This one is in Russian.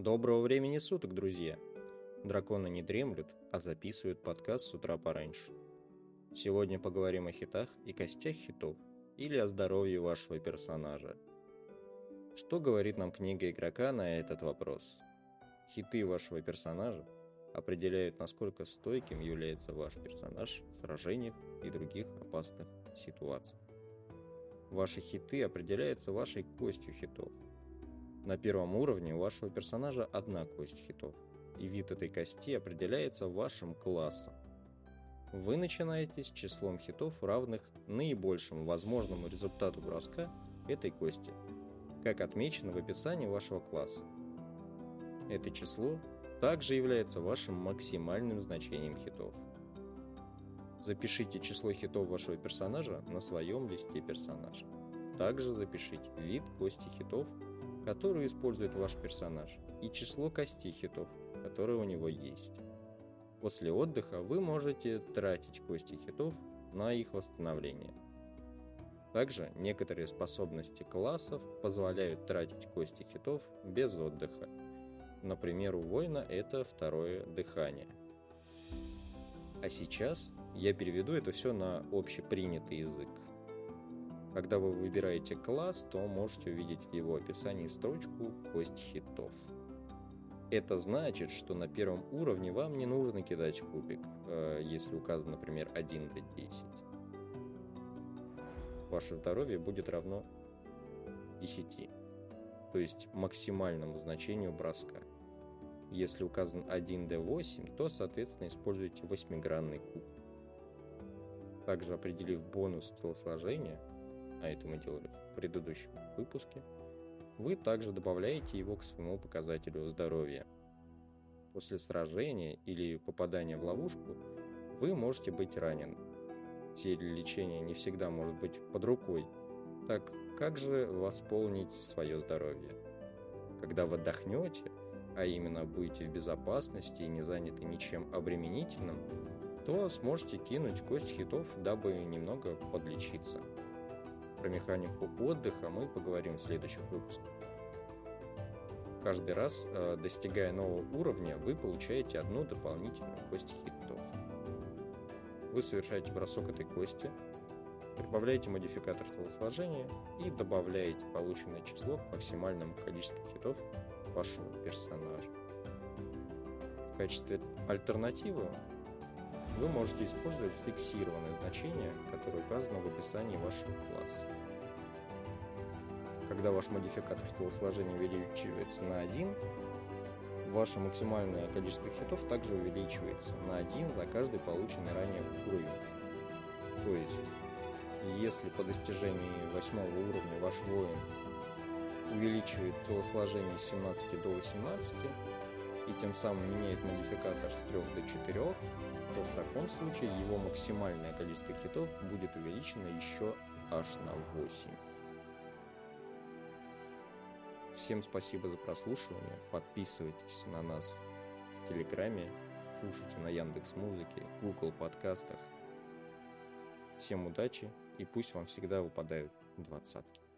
Доброго времени суток, друзья! Драконы не дремлют, а записывают подкаст с утра пораньше. Сегодня поговорим о хитах и костях хитов, или о здоровье вашего персонажа. Что говорит нам книга игрока на этот вопрос? Хиты вашего персонажа определяют, насколько стойким является ваш персонаж в сражениях и других опасных ситуациях. Ваши хиты определяются вашей костью хитов – на первом уровне у вашего персонажа одна кость хитов, и вид этой кости определяется вашим классом. Вы начинаете с числом хитов, равных наибольшему возможному результату броска этой кости, как отмечено в описании вашего класса. Это число также является вашим максимальным значением хитов. Запишите число хитов вашего персонажа на своем листе персонажа. Также запишите вид кости хитов которую использует ваш персонаж, и число костей хитов, которые у него есть. После отдыха вы можете тратить кости хитов на их восстановление. Также некоторые способности классов позволяют тратить кости хитов без отдыха. Например, у воина это второе дыхание. А сейчас я переведу это все на общепринятый язык – когда вы выбираете класс, то можете увидеть в его описании строчку «Кость хитов». Это значит, что на первом уровне вам не нужно кидать кубик, э, если указан, например, 1 до 10. Ваше здоровье будет равно 10, то есть максимальному значению броска. Если указан 1d8, то, соответственно, используйте восьмигранный куб. Также определив бонус телосложения, а это мы делали в предыдущем выпуске, вы также добавляете его к своему показателю здоровья. После сражения или попадания в ловушку вы можете быть ранены. Зелье лечения не всегда может быть под рукой. Так как же восполнить свое здоровье? Когда вы отдохнете, а именно будете в безопасности и не заняты ничем обременительным, то сможете кинуть кость хитов, дабы немного подлечиться. Про механику отдыха мы поговорим в следующих выпусках. Каждый раз, э, достигая нового уровня, вы получаете одну дополнительную кость хитов. Вы совершаете бросок этой кости, прибавляете модификатор телосложения и добавляете полученное число к максимальному количеству хитов вашего персонажа. В качестве альтернативы вы можете использовать фиксированное значение, которое указано в описании вашего класса. Когда ваш модификатор телосложения увеличивается на 1, ваше максимальное количество хитов также увеличивается на 1 за каждый полученный ранее уровень. То есть, если по достижении 8 уровня ваш воин увеличивает телосложение с 17 до 18 и тем самым меняет модификатор с 3 до 4, то в таком случае его максимальное количество хитов будет увеличено еще аж на 8. Всем спасибо за прослушивание. Подписывайтесь на нас в Телеграме, слушайте на Яндекс Музыке, Google подкастах. Всем удачи и пусть вам всегда выпадают двадцатки.